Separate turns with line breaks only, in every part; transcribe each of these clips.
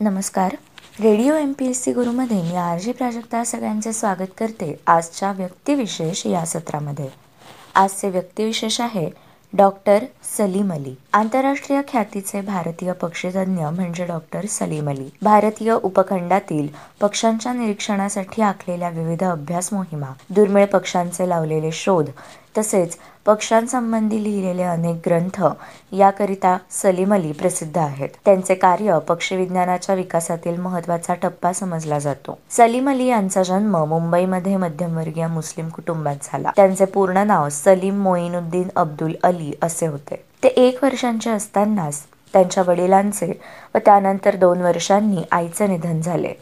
नमस्कार. Radio M P S C गुरुमध्ये मी R J Prajakta सगळ्यांचे स्वागत करते आजच्या व्यक्तिविशेष या सत्रामध्ये. आजचे व्यक्तिविशेष आहे डॉक्टर सलीम अली. आंतरराष्ट्रीय ख्यातीचे भारतीय पक्षीतज्ञ म्हणजे डॉक्टर सलीम अली. भारतीय उपखंडातील पक्ष्यांच्या निरीक्षणासाठी आखलेल्या विविध अभ्यास मोहिमा दुर्मिळ पक्ष्यांचे लावलेले शोध तसेच पक्ष्यांसंबंधी लिहिलेले अनेक ग्रंथ याकरिता सलीम अली प्रसिद्ध आहेत. त्यांचे कार्य पक्षी विज्ञानाच्या विकासातील महत्त्वाचा टप्पा समजला जातो. सलीम अली यांचा जन्म मुंबईमध्ये मध्यमवर्गीय मुस्लिम कुटुंबात झाला. त्यांचे पूर्ण नाव सलीम मोईनुद्दीन अब्दुल अली असे होते. ते एक वर्षांचे असतानाच त्यांच्या वडिलांचे व त्यानंतर दोन वर्षांनी आईचे निधन झाले.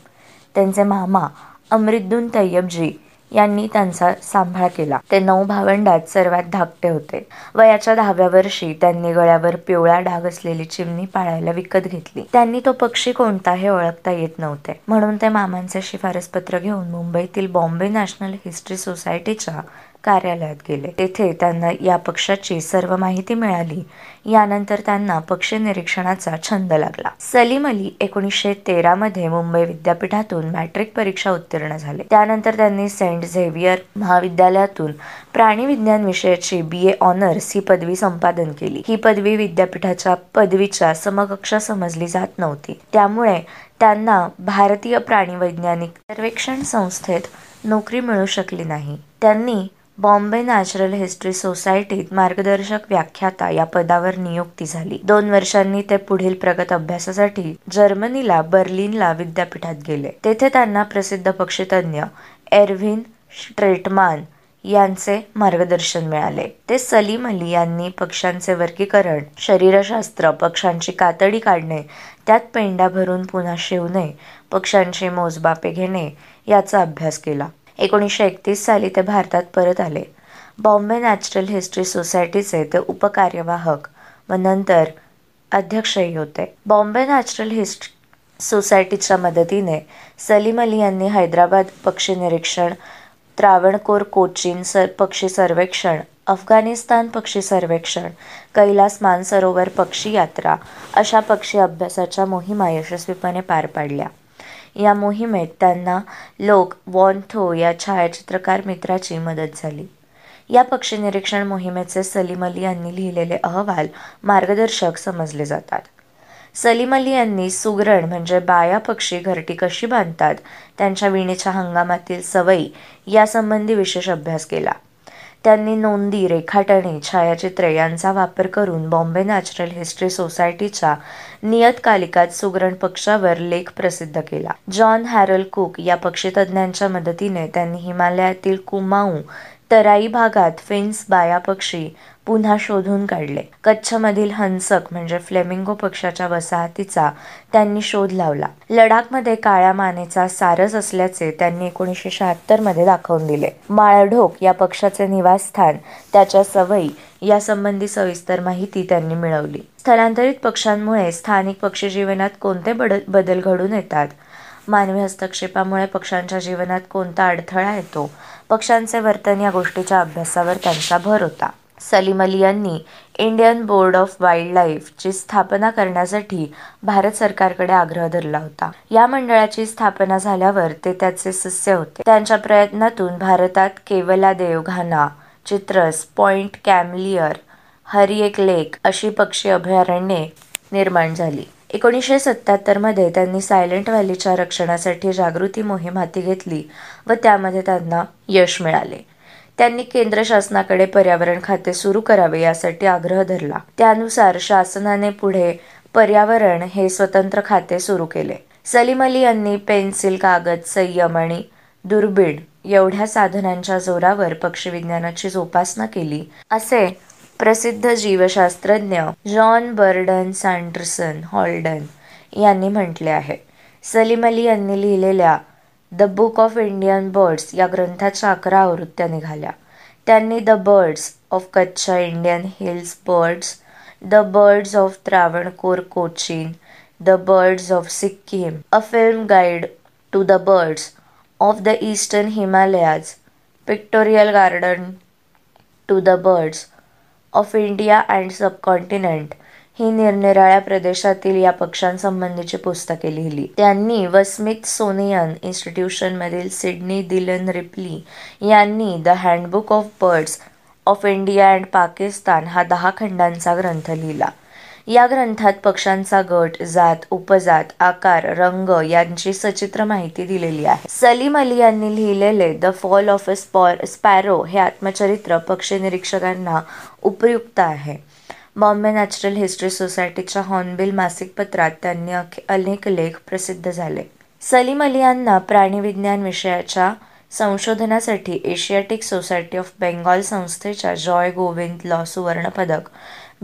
त्यांचे मामा अमृद्दून तय्यबजी यांनी त्यांचा सांभाळ केला. ते नऊ भावंडात सर्वात धाकटे होते. वयाच्या दहाव्या वर्षी त्यांनी गळ्यावर पिवळा डाग असलेली चिमणी पाळायला विकत घेतली. त्यांनी तो पक्षी कोणता हे ओळखता येत नव्हते. म्हणून ते मामांचे शिफारस पत्र घेऊन मुंबईतील बॉम्बे नॅशनल हिस्ट्री सोसायटीच्या कार्यालयात गेले. तेथे त्यांना या पक्षाची सर्व माहिती मिळाली. यानंतर त्यांना पक्ष निरीक्षणाचा छंद लागला. सलीम अली एकोणीसशे तेरा मध्ये मुंबई विद्यापीठातून मॅट्रिक परीक्षा उत्तीर्ण झाले. त्यानंतर त्यांनी सेंट झेवियर महाविद्यालयातून प्राणी विज्ञान विषयाची बी ए ऑनर्स ही पदवी संपादन केली. ही पदवी विद्यापीठाच्या पदवीच्या समकक्ष समजली जात नव्हती. त्यामुळे त्यांना भारतीय प्राणी वैज्ञानिक सर्वेक्षण संस्थेत नोकरी मिळू शकली नाही. त्यांनी बॉम्बे नॅचरल हिस्ट्री सोसायटीत मार्गदर्शक व्याख्याता या पदावर नियुक्ती झाली. दोन वर्षांनी ते पुढील प्रगत अभ्यासासाठी जर्मनीला बर्लिनला विद्यापीठात गेले. तेथे त्यांना प्रसिद्ध पक्षीतज्ञ एरव्हिन स्ट्रेटमान यांचे मार्गदर्शन मिळाले. ते सलीम अली यांनी पक्ष्यांचे वर्गीकरण शरीरशास्त्र पक्ष्यांची कातडी काढणे त्यात पेंडा भरून पुन्हा शिवणे पक्ष्यांची मोजबापे घेणे याचा अभ्यास केला. एकोणीसशे एकतीस साली ते भारतात परत आले. बॉम्बे नॅचरल हिस्ट्री सोसायटीचे ते उपकार्यवाहक व नंतर अध्यक्षही होते. बॉम्बे नॅचरल हिस्ट सोसायटीच्या मदतीने सलीम अली यांनी हैदराबाद पक्षी निरीक्षण त्रावणकोर कोचीन सर पक्षी सर्वेक्षण अफगाणिस्तान पक्षी सर्वेक्षण कैलास मानसरोवर पक्षी यात्रा अशा पक्षी अभ्यासाच्या मोहिमा यशस्वीपणे पार पाडल्या. या मोहिमेत त्यांना लोक वॉन थो या छायाचित्रकार मित्राची मदत झाली. या पक्षी निरीक्षण मोहिमेचे सलीम अली यांनी लिहिलेले अहवाल मार्गदर्शक समजले जातात. सलीम अली यांनी सुगरण म्हणजे बाया पक्षी घरटी कशी बांधतात त्यांच्या विणीच्या हंगामातील सवयी यासंबंधी विशेष अभ्यास केला. त्यांनी नोंदी रेखाटणे छायाचित्रे यांचा वापर करून बॉम्बे नॅचरल हिस्ट्री सोसायटीच्या नियतकालिकात सुगरण पक्षावर लेख प्रसिद्ध केला. जॉन हॅरल कुक या पक्षीतज्ञांच्या मदतीने त्यांनी हिमालयातील कुमाऊ तराई भागात फिन्स बाया पक्षी पुन्हा शोधून काढले. कच्छमधील हंसक म्हणजे फ्लेमिंगो पक्षाच्या वसाहतीचा त्यांनी शोध लावला. लडाखमध्ये काळ्या मानेचा सारस असल्याचे त्यांनी एकोणीसशे शहात्तरमध्ये दाखवून दिले. माळढोक या पक्षाचे निवासस्थान त्याच्या सवयी यासंबंधी सविस्तर माहिती त्यांनी मिळवली. स्थलांतरित पक्ष्यांमुळे स्थानिक पक्षी जीवनात कोणते बदल घडून येतात? मानवी हस्तक्षेपामुळे पक्ष्यांच्या जीवनात कोणता अडथळा येतो? पक्ष्यांचे वर्तन या गोष्टीच्या अभ्यासावर त्यांचा भर होता. सलीम अली यांनी इंडियन बोर्ड ऑफ वाईल्ड लाईफची स्थापना करण्यासाठी भारत सरकारकडे आग्रह धरला होता. या मंडळाची स्थापना झाल्यावर ते त्याचे सस्य होते. त्यांच्या प्रयत्नातून भारतात केवला देवघाना चित्रस पॉइंट कॅमलियर हरिएक लेक अशी पक्षी अभयारण्ये निर्माण झाली. एकोणीसशे सत्याहत्तरमध्ये त्यांनी सायलेंट व्हॅलीच्या रक्षणासाठी जागृती मोहीम हाती घेतली व त्यामध्ये त्यांना यश मिळाले. त्यांनी केंद्र शासनाकडे पर्यावरण खाते सुरू करावे यासाठी आग्रह धरला. त्यानुसार शासनाने पुढे पर्यावरण हे स्वतंत्र खाते सुरू केले. सलीम अली यांनी पेन्सिल कागद संयम आणि दुर्बीण एवढ्या साधनांच्या जोरावर पक्षीविज्ञानाची जोपासना केली असे प्रसिद्ध जीवशास्त्रज्ञ जॉन बर्डन सँडरसन हॉल्डन यांनी म्हटले आहे. सलीम अली यांनी लिहिलेल्या the book of Indian birds या ग्रंथाच्या अकरा आवृत्त्या निघाल्या. त्यांनी the birds of Kutch Indian hills birds the birds of Travancore Cochin the birds of Sikkim a field guide to the birds of the eastern Himalayas pictorial guide to the birds of India and subcontinent ही निरनिराळ्या प्रदेशातील या पक्षांसंबंधीची पुस्तके लिहिली. त्यांनी व Smithsonian इन्स्टिट्यूशनमधील Sidney Dillon Ripley यांनी the handbook of birds of India and Pakistan हा दहा खंडांचा ग्रंथ लिहिला. या ग्रंथात पक्ष्यांचा गट जात उपजात आकार रंग यांची सचित्र माहिती दिलेली आहे. सलीम अली यांनी लिहिलेले the fall of a sparrow हे आत्मचरित्र पक्षी निरीक्षकांना उपयुक्त आहे. बॉम्बे नॅचरल हिस्ट्री सोसायटीच्या हॉर्नबिल मासिक पत्रात त्यांनी अनेक लेख प्रसिद्ध झाले. सलीम अली यांना प्राणीविज्ञान विषयाच्या संशोधनासाठी एशियाटिक सोसायटी ऑफ बेंगॉल संस्थेच्या जॉय गोविंद लॉ सुवर्णपदक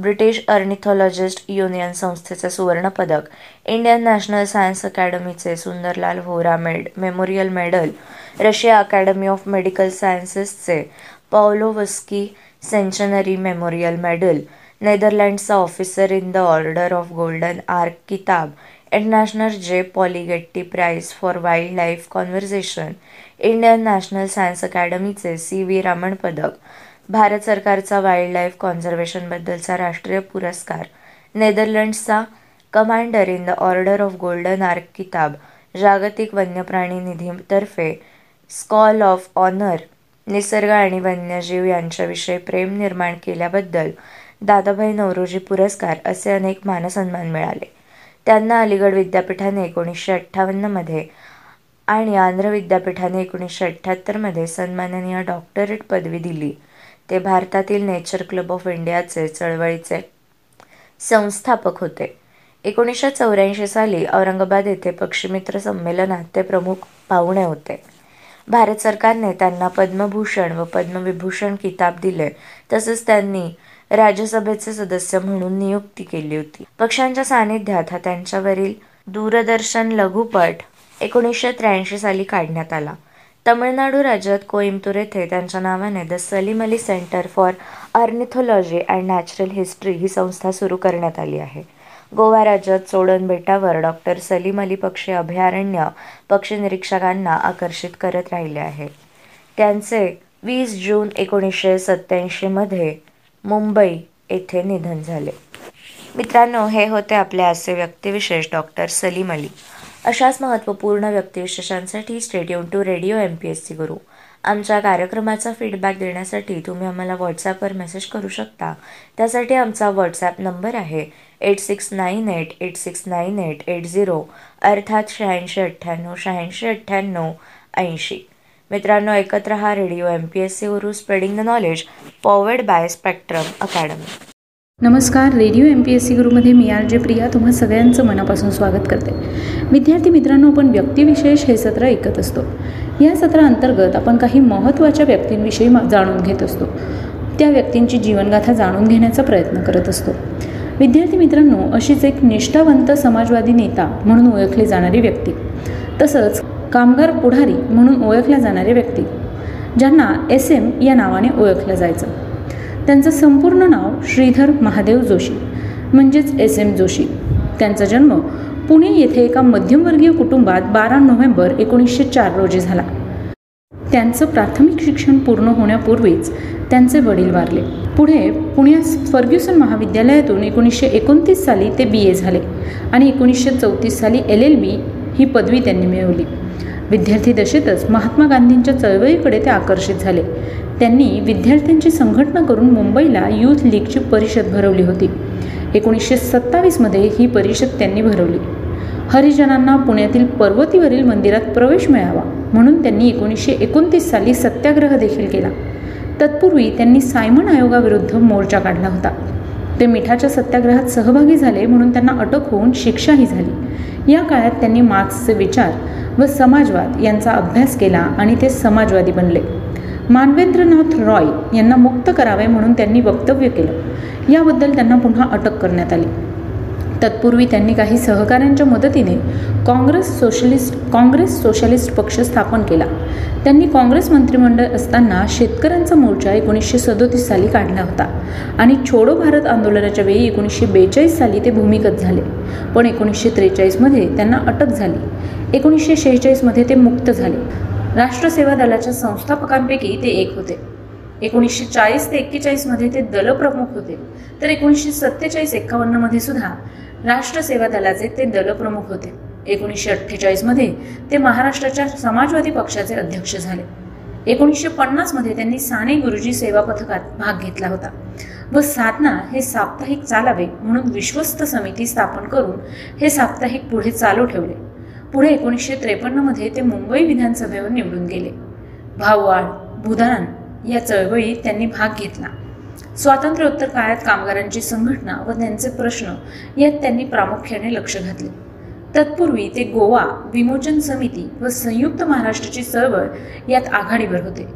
ब्रिटिश अर्निथॉलॉजिस्ट युनियन संस्थेचे सुवर्णपदक इंडियन नॅशनल सायन्स अकॅडमीचे Sunderlal Hora made memorial medal Russia academy of medical सायन्सेसचे Pavlovsky सेंचनरी memorial medal नेदरलँडचा officer in the order of golden ark किताब international J Paul Getty prize for wild life conversation Indian national science अकॅडमीचे C V Raman पदक भारत सरकारचा wild life कॉन्झर्वेशनबद्दलचा राष्ट्रीय पुरस्कार. नेदरलँड्सचा commander in the order of golden ark किताब जागतिक वन्यप्राणी निधीतर्फे स्कॉल of honour निसर्ग आणि वन्यजीव यांच्याविषयी प्रेम निर्माण केल्याबद्दल दादाभाई नवरोजी पुरस्कार असे अनेक मानसन्मान मिळाले. त्यांना अलीगड विद्यापीठाने एकोणीसशे अठ्ठावन्नमध्ये आणि आंध्र विद्यापीठाने एकोणीसशे अठ्ठ्याहत्तरमध्ये सन्माननीय डॉक्टरेट पदवी दिली. ते भारतातील नेचर क्लब ऑफ इंडियाचे चळवळीचे संस्थापक होते. एकोणीसशे चौऱ्याऐंशी साली औरंगाबाद येथे पक्षीमित्र संमेलनात ते प्रमुख पाहुणे होते. भारत सरकारने त्यांना पद्मभूषण व पद्मविभूषण किताब दिले. तसेच त्यांनी राज्यसभेचे सदस्य म्हणून नियुक्ती केली होती. पक्षांच्या सानिध्यात हा त्यांच्यावरील दूरदर्शन लघुपट एकोणीसशे त्र्याऐंशी साली काढण्यात आला. तमिळनाडू राज्यात कोईमतूर येथे त्यांच्या नावाने the Salim Ali centre for ornithology and natural history ही संस्था सुरू करण्यात आली आहे. गोवा राज्यात चोडन बेटावर डॉक्टर सलीम अली पक्षी अभयारण्य पक्षी निरीक्षकांना आकर्षित करत राहिले आहे. त्यांचे वीस जून एकोणीसशे सत्त्याऐंशीमध्ये मुंबई येथे निधन झाले. मित्रांनो हे होते आपले असे व्यक्तिविशेष डॉक्टर सलीम अली. अशाच महत्त्वपूर्ण व्यक्तिविशेषांसाठी stay tuned to radio M P S C Guru. आमच्या कार्यक्रमाचा फीडबॅक देण्यासाठी तुम्ही आम्हाला व्हॉट्सॲपवर मेसेज करू शकता. त्यासाठी आमचा व्हॉट्सॲप नंबर आहे eight six nine eight eight six nine eight eight zero अर्थात शहाऐंशी अठ्ठ्याण्णव शहाऐंशी अठ्ठ्याण्णव ऐंशी. मित्रांनो एकत्र हा radio M P S C Guru spreading the knowledge forward by spectrum academy
नमस्कार radio M P S C गुरुमध्ये मी आर जे प्रिया तुम्हा सगळ्यांचं मनापासून स्वागत करते. विद्यार्थी मित्रांनो आपण व्यक्तिविशेष हे सत्र ऐकत असतो. या सत्राअंतर्गत आपण काही महत्त्वाच्या व्यक्तींविषयी जाणून घेत असतो. त्या व्यक्तींची जीवनगाथा जाणून घेण्याचा प्रयत्न करत असतो. विद्यार्थी मित्रांनो अशीच एक निष्ठावंत समाजवादी नेता म्हणून ओळखली जाणारी व्यक्ती. तसंच कामगार पुढारी म्हणून ओळखल्या जाणारी व्यक्ती ज्यांना एस एम या नावाने ओळखलं जायचं. त्यांचं संपूर्ण नाव श्रीधर महादेव जोशी म्हणजेच एस एम जोशी. त्यांचा जन्म पुणे येथे एका मध्यमवर्गीय कुटुंबात बारा नोव्हेंबर एकोणीसशे चार रोजी झाला. त्यांचं प्राथमिक शिक्षण पूर्ण होण्यापूर्वीच त्यांचे वडील वारले. पुढे पुण्यास फर्ग्युसन महाविद्यालयातून एकोणीसशे एकोणतीस साली ते बी ए झाले आणि एकोणीसशे चौतीस साली एल एल बी ही पदवी त्यांनी मिळवली. विद्यार्थी दशेतच महात्मा गांधींच्या चळवळीकडे ते आकर्षित झाले. त्यांनी विद्यार्थ्यांची संघटना करून मुंबईला यूथ लीगची परिषद भरवली होती. एकोणीसशे सत्तावीसमध्ये ही परिषद त्यांनी भरवली. हरिजनांना पुण्यातील पर्वतीवरील मंदिरात प्रवेश मिळावा म्हणून त्यांनी एकोणीसशे एकोणतीस साली सत्याग्रह देखील केला. तत्पूर्वी त्यांनी सायमन आयोगाविरुद्ध मोर्चा काढला होता. ते मिठाच्या सत्याग्रहात सहभागी झाले म्हणून त्यांना अटक होऊन शिक्षाही झाली. या काळात त्यांनी मार्क्सचे विचार व समाजवाद यांचा अभ्यास केला आणि ते समाजवादी बनले. मानवेंद्रनाथ रॉय यांना मुक्त करावे म्हणून त्यांनी वक्तव्य केलं. याबद्दल त्यांना पुन्हा अटक करण्यात आली. तत्पूर्वी त्यांनी काही सहकाऱ्यांच्या मदतीने काँग्रेस सोशलिस्ट काँग्रेस सोशलिस्ट पक्ष स्थापन केला. त्यांनी काँग्रेस मंत्रिमंडळ असताना शेतकऱ्यांचा मोर्चा एकोणीसशे सदोतीस साली काढला होता आणि छोडो भारत आंदोलनाच्या वेळी एकोणीसशे बेचाळीस साली ते भूमिगत झाले. पण एकोणीसशे त्रेचाळीसमध्ये त्यांना अटक झाली. एकोणीसशे शेहेचाळीसमध्ये ते मुक्त झाले. राष्ट्रसेवा दलाच्या संस्थापकांपैकी ते एक होते. एकोणीसशे चाळीस ते एक्केचाळीसमध्ये ते दलप्रमुख होते. तर एकोणीसशे सत्तेचाळीस एकावन्नमध्ये सुद्धा राष्ट्र सेवा दलाचे ते दलप्रमुख होते. एकोणीसशे अठ्ठेचाळीसमध्ये ते महाराष्ट्राच्या समाजवादी पक्षाचे अध्यक्ष झाले. एकोणीसशे पन्नासमध्ये त्यांनी साने गुरुजी सेवा पथकात भाग घेतला होता. व साधना हे साप्ताहिक चालावे म्हणून विश्वस्त समिती स्थापन करून हे साप्ताहिक पुढे चालू ठेवले. पुढे एकोणीसशे त्रेपन्नमध्ये ते मुंबई विधानसभेवर निवडून गेले. भाववाढ भूदान या चळवळीत त्यांनी भाग घेतला. स्वातंत्र्योत्तर काळात कामगारांची संघटना व त्यांचे प्रश्न यात त्यांनी प्रामुख्याने लक्ष घातले. तत्पूर्वी ते गोवा विमोचन समिती व संयुक्त महाराष्ट्राची चळवळ यात आघाडीवर होते.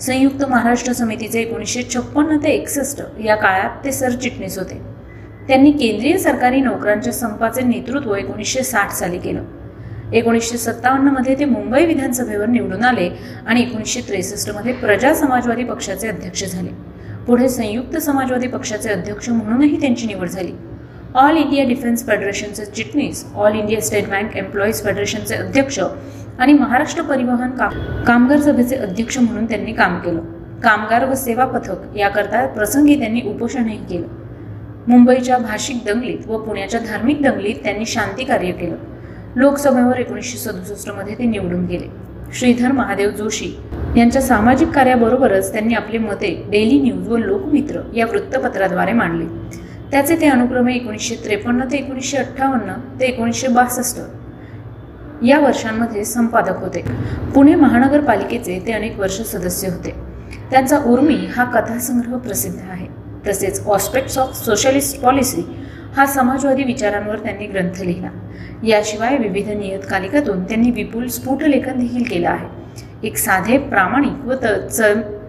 संयुक्त महाराष्ट्र समितीचे एकोणीसशे छप्पन्न ते एकसष्ट या काळात ते सरचिटणीस होते. त्यांनी केंद्रीय सरकारी नोकरांच्या संपाचे नेतृत्व एकोणीसशे साठ साली केलं. एकोणीसशे सत्तावन्नमध्ये ते मुंबई विधानसभेवर निवडून आले आणि एकोणीसशे त्रेसष्टमध्ये प्रजा समाजवादी पक्षाचे अध्यक्ष झाले. पुढे संयुक्त समाजवादी पक्षाचे अध्यक्ष म्हणूनही त्यांची निवड झाली. ऑल इंडिया डिफेन्स फेडरेशनचे चिटणीस all India state bank employees फेडरेशनचे अध्यक्ष आणि महाराष्ट्र परिवहन कामगार सभेचे अध्यक्ष म्हणून त्यांनी काम केलं. कामगार व सेवा पथक याकरता प्रसंगी त्यांनी उपोषणही केलं. मुंबईच्या भाषिक दंगलीत व पुण्याच्या धार्मिक दंगलीत त्यांनी शांती कार्य केलं. लोकसभेवर एकोणीसशे सदुसष्टमध्ये ते निवडून गेले. श्रीधर महादेव जोशी यांच्या सामाजिक कार्याबरोबरच त्यांनी आपले मते डेली न्यूज व लोकमित्र या वृत्तपत्राद्वारे मांडले. त्याचे ते अनुक्रमे एकोणीसशे त्रेपन्न ते एकोणीसशे अठ्ठावन्न ते एकोणीसशे बासष्ट या वर्षांमध्ये संपादक होते. पुणे महानगरपालिकेचे ते अनेक वर्ष सदस्य होते. त्यांचा उर्मी हा कथासंग्रह प्रसिद्ध आहे. तसेच ऑस्पेक्ट्स ऑफ सोशलिस्ट पॉलिसी हा समाजवादी विचारांवर त्यांनी ग्रंथ लिहिला. याशिवाय विविध नियतकालिकातून त्यांनी विपुल स्फुटलेखन देखील केलं आहे. एक साधे प्रामाणिक व त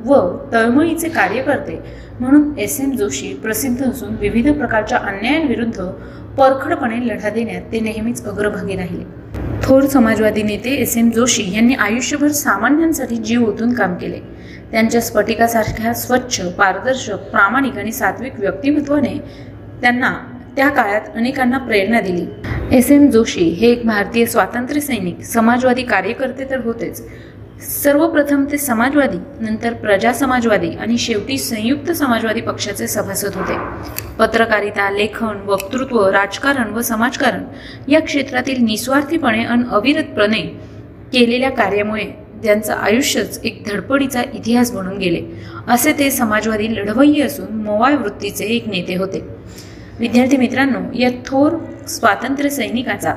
व तळमळीचे कार्यकर्ते म्हणून एस. एम. जोशी प्रसिद्ध असून विविध प्रकारच्या अन्यायांविरुद्ध परखडपणे लढा देण्यात ते नेहमीच अग्रभागी राहिले. थोर समाजवादी नेते एस. एम. जोशी यांनी आयुष्यभर सामान्यांसाठी जीव ओतून काम केले. त्यांच्या स्फटिकासारख्या स्वच्छ पारदर्शक प्रामाणिक आणि सात्विक व्यक्तिमत्वाने त्यांना त्या काळात अनेकांना प्रेरणा दिली. एस एम जोशी हे एक भारतीय स्वातंत्र्य सैनिक समाजवादी कार्यकर्ते तर होतेच. सर्वप्रथम ते समाजवादी नंतर प्रजा समाजवादी आणि शेवटी संयुक्त समाजवादी पक्षाचे सभासद होते. पत्रकारिता लेखन वक्तृत्व राजकारण व समाजकारण या क्षेत्रातील निस्वार्थीपणे आणि अविरतपणे केलेल्या कार्यामुळे त्यांचं आयुष्यच एक धडपडीचा इतिहास बनून गेले. असे ते समाजवादी लढवय्ये असून मोवाळ वृत्तीचे एक नेते होते. विद्यार्थी मित्रांनो या थोर स्वातंत्र्य सैनिकाचा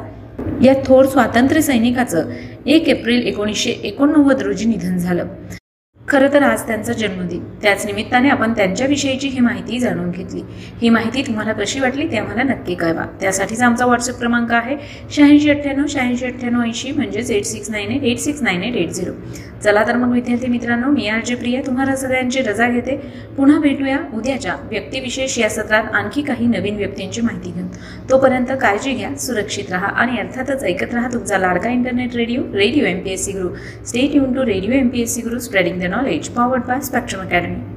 या थोर स्वातंत्र्य सैनिकाचं एक एप्रिल एकोणीसशे एकोणनव्वद रोजी निधन झालं. खरं तर आज त्यांचा जन्मदिन. त्याच निमित्ताने आपण त्यांच्याविषयीची ही माहिती जाणून घेतली. ही माहिती तुम्हाला कशी वाटली ते आम्हाला नक्की कळवा. त्यासाठीचा आमचा व्हॉट्सअप क्रमांक आहे शहाऐंशी अठ्ठ्याण्णव शहाऐंशी अठ्ठ्याण्णव ऐंशी म्हणजेच eight six nine eight eight six nine eight eight zero चला तर मग विद्यार्थी मित्रांनो मी आर जे प्रिया तुम्हाला सगळ्यांची रजा घेते. पुन्हा भेटूया उद्याच्या व्यक्तिविशेष या सत्रात आणखी काही नवीन व्यक्तींची माहिती घेऊन. तोपर्यंत काळजी घ्या सुरक्षित राहा आणि अर्थातच ऐकत राहा तुमचा लाडका internet radio radio M P S C Guru stay युन to radio M P S C Guru spreading the knowledge powered by Spectrum Academy.